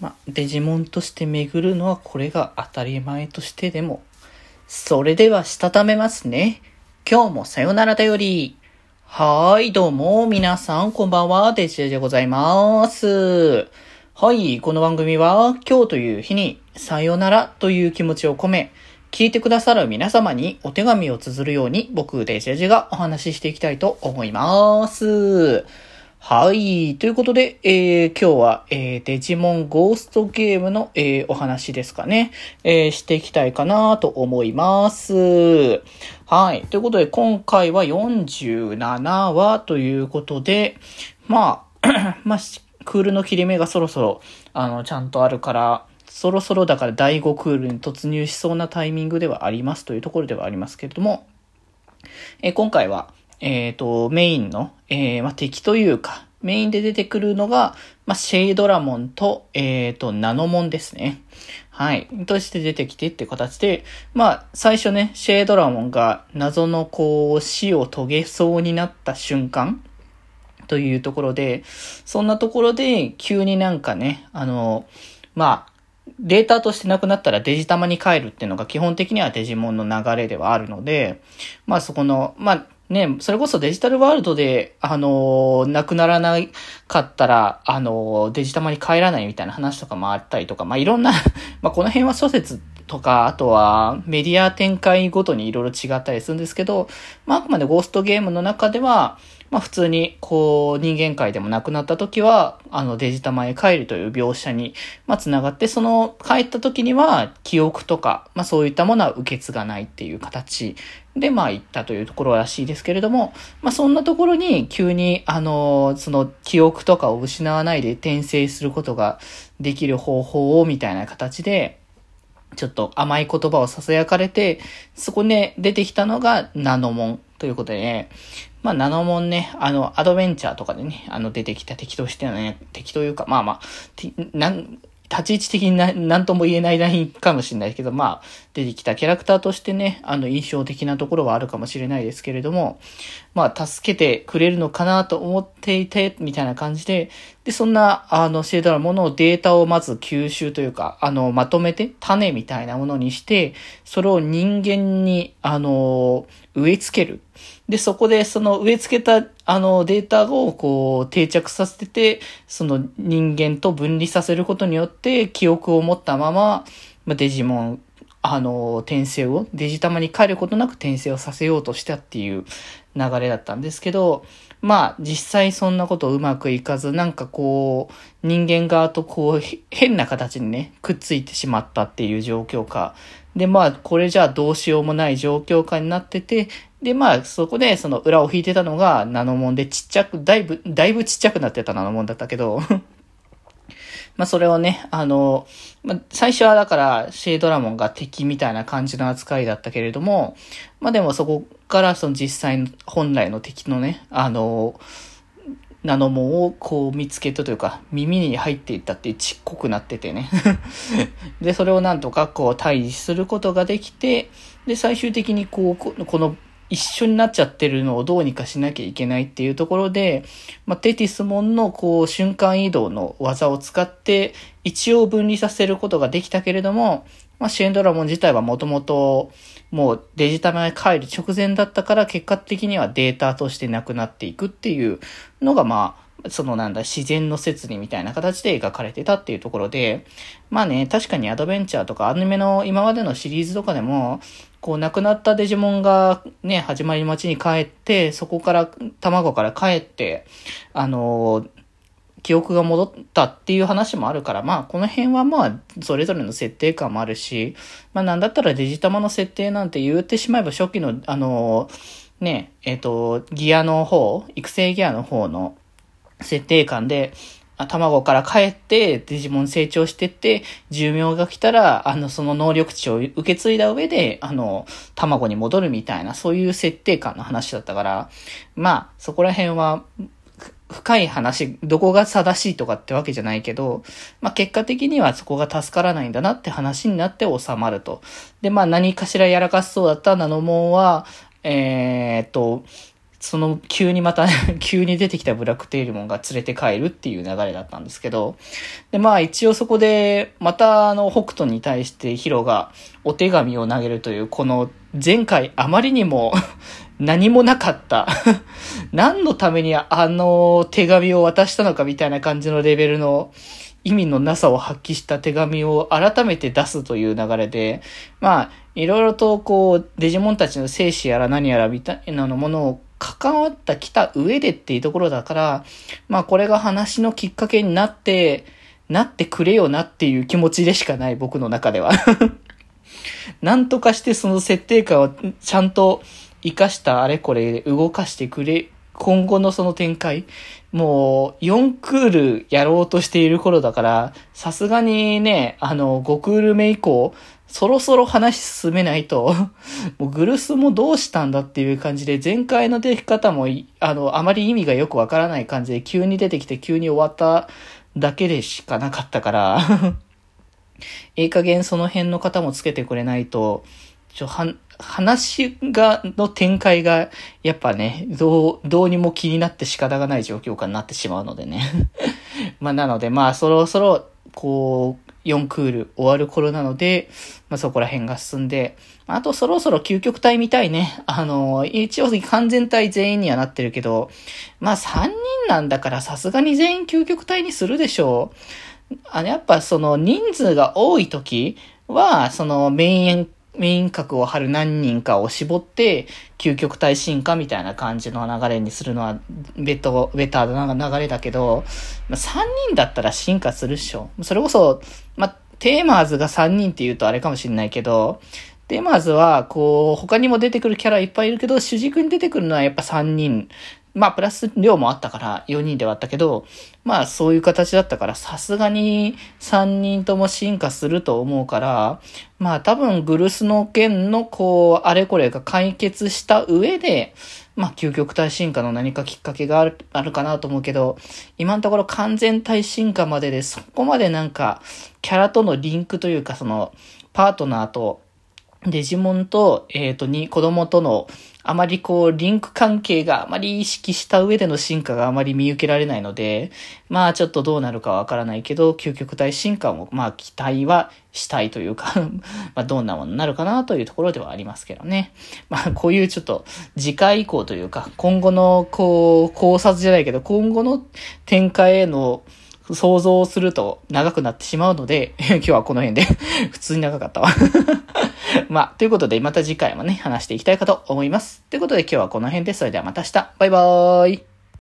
まあ、デジモンとして巡るのはこれが当たり前としてでも、それではしたためますね。今日もさよならだより。はーい、どうも、皆さん、こんばんは、デジェでございます。はい、この番組は、今日という日に、さよならという気持ちを込め、聞いてくださる皆様にお手紙を綴るように、僕、デジェジがお話ししていきたいと思います。はい。ということで、えー、今日は、えー、デジモンゴーストゲームの、えー、お話ですかね、えー、していきたいかなと思います。はい。ということで、今回は47話ということで、まあ、まあ、クールの切り目がそろそろ、あの、ちゃんとあるから、そろそろだから第5クールに突入しそうなタイミングではありますというところではありますけれども、え、今回は、えっ、ー、と、メインの、えー、まあ、敵というか、メインで出てくるのが、まあ、シェイドラモンと、えっ、ー、と、ナノモンですね。はい。として出てきてって形で、まあ、最初ね、シェイドラモンが謎のこう、死を遂げそうになった瞬間というところで、そんなところで、急になんかね、あの、まあ、データとしてなくなったらデジタマに帰るっていうのが基本的にはデジモンの流れではあるので、まあそこの、まあね、それこそデジタルワールドで、あのー、なくならなかったら、あのー、デジタマに帰らないみたいな話とかもあったりとか、まあ、いろんな まあ、この辺は諸説とか、あとはメディア展開ごとにいろいろ違ったりするんですけど、まあ、あくまでゴーストゲームの中では、まあ普通に、こう、人間界でも亡くなった時は、あの、デジタマへ帰るという描写に、まあ繋がって、その、帰った時には、記憶とか、まあそういったものは受け継がないっていう形で、まあ行ったというところらしいですけれども、まあそんなところに、急に、あの、その、記憶とかを失わないで転生することができる方法を、みたいな形で、ちょっと甘い言葉を囁かれて、そこで出てきたのがナノモン。ということでね、まあ、ナノモンね、あの、アドベンチャーとかでね、あの、出てきた敵としてはね、敵というか、まあまあ、なん、立ち位置的にな、なんとも言えないラインかもしれないけど、まあ、出てきたキャラクターとしてね、あの、印象的なところはあるかもしれないですけれども、まあ、助けてくれるのかなと思っていて、みたいな感じで、で、そんな、あの、シェードラものをデータをまず吸収というか、あの、まとめて、種みたいなものにして、それを人間に、あの、植え付ける。で、そこでその植え付けたあのデータをこう定着させて、その人間と分離させることによって記憶を持ったまま、デジモン、あの、転生を、デジタマに帰ることなく転生をさせようとしたっていう流れだったんですけど、まあ実際そんなことうまくいかず、なんかこう、人間側とこう、変な形にね、くっついてしまったっていう状況か。で、まあ、これじゃあどうしようもない状況下になってて、で、まあ、そこでその裏を引いてたのがナノモンでちっちゃく、だいぶ、だいぶちっちゃくなってたナノモンだったけどまあ、それをね、あの、まあ、最初はだから、シェードラモンが敵みたいな感じの扱いだったけれども、まあ、でもそこからその実際の本来の敵のね、あの、ナノモンをこう見つけたというか、耳に入っていったってちっこくなっててね。で、それをなんとかこう対峙することができて、で、最終的にこう、この一緒になっちゃってるのをどうにかしなきゃいけないっていうところで、まあ、テティスモンのこう瞬間移動の技を使って一応分離させることができたけれども、まあ、シェンドラモン自体はもともともうデジタルへ帰る直前だったから結果的にはデータとしてなくなっていくっていうのがまあ、そのなんだ、自然の摂理みたいな形で描かれてたっていうところで、まあね、確かにアドベンチャーとかアニメの今までのシリーズとかでも、こう亡くなったデジモンがね、始まりの町に帰って、そこから、卵から帰って、あのー、記憶が戻ったっていう話もあるから、まあ、この辺はまあ、それぞれの設定感もあるし、まあ、なんだったらデジタマの設定なんて言ってしまえば初期の、あの、ね、えっ、ー、と、ギアの方、育成ギアの方の設定感で、卵から帰って、デジモン成長してって、寿命が来たら、あの、その能力値を受け継いだ上で、あの、卵に戻るみたいな、そういう設定感の話だったから、まあ、そこら辺は、深い話、どこが正しいとかってわけじゃないけど、まあ結果的にはそこが助からないんだなって話になって収まると。で、まあ何かしらやらかしそうだったナノモンは、えー、っと、その急にまた 急に出てきたブラックテイルモンが連れて帰るっていう流れだったんですけど、で、まあ一応そこで、またあの北斗に対してヒロがお手紙を投げるという、この前回あまりにも 何もなかった 何のためにあの手紙を渡したのかみたいな感じのレベルの意味のなさを発揮した手紙を改めて出すという流れで、まあ、いろいろとこう、デジモンたちの生死やら何やらみたいなものを関わったきた上でっていうところだから、まあこれが話のきっかけになって、なってくれよなっていう気持ちでしかない僕の中では。なんとかしてその設定感をちゃんと活かしたあれこれ動かしてくれ今後のその展開、もう4クールやろうとしている頃だから、さすがにね、あの、5クール目以降、そろそろ話進めないと、もうグルスもどうしたんだっていう感じで、前回の出方も、あの、あまり意味がよくわからない感じで、急に出てきて急に終わっただけでしかなかったからいい加減その辺の方もつけてくれないと、ちょ、は、話が、の展開が、やっぱね、どう、どうにも気になって仕方がない状況下になってしまうのでね。まあ、なので、まあ、そろそろ、こう、4クール終わる頃なので、まあ、そこら辺が進んで、あとそろそろ究極体みたいね。あの、一応完全体全員にはなってるけど、まあ3人なんだからさすがに全員究極体にするでしょう。あの、やっぱその人数が多い時は、そのメインメイン格を張る何人かを絞って、究極体進化みたいな感じの流れにするのは、ベト、ベターな流れだけど、まあ、3人だったら進化するっしょ。それこそ、まあ、テーマーズが3人って言うとあれかもしれないけど、テーマーズは、こう、他にも出てくるキャラいっぱいいるけど、主軸に出てくるのはやっぱ3人まあ、プラス量もあったから4人ではあったけど、まあ、そういう形だったから、さすがに3人とも進化すると思うから、まあ、多分グルスの件の、こう、あれこれが解決した上で、まあ、究極体進化の何かきっかけがある、あるかなと思うけど、今のところ完全体進化までで、そこまでなんか、キャラとのリンクというか、その、パートナーと、デジモンと、えっ、ー、と、に、子供との、あまりこう、リンク関係があまり意識した上での進化があまり見受けられないので、まあちょっとどうなるかわからないけど、究極体進化も、まあ期待はしたいというか まあどんなものになるかなというところではありますけどね。まあこういうちょっと、次回以降というか、今後のこう、考察じゃないけど、今後の展開への、想像をすると長くなってしまうので、今日はこの辺で 普通に長かったわ まあ、ということで、また次回もね、話していきたいかと思います。ということで今日はこの辺です。それではまた明日。バイバーイ。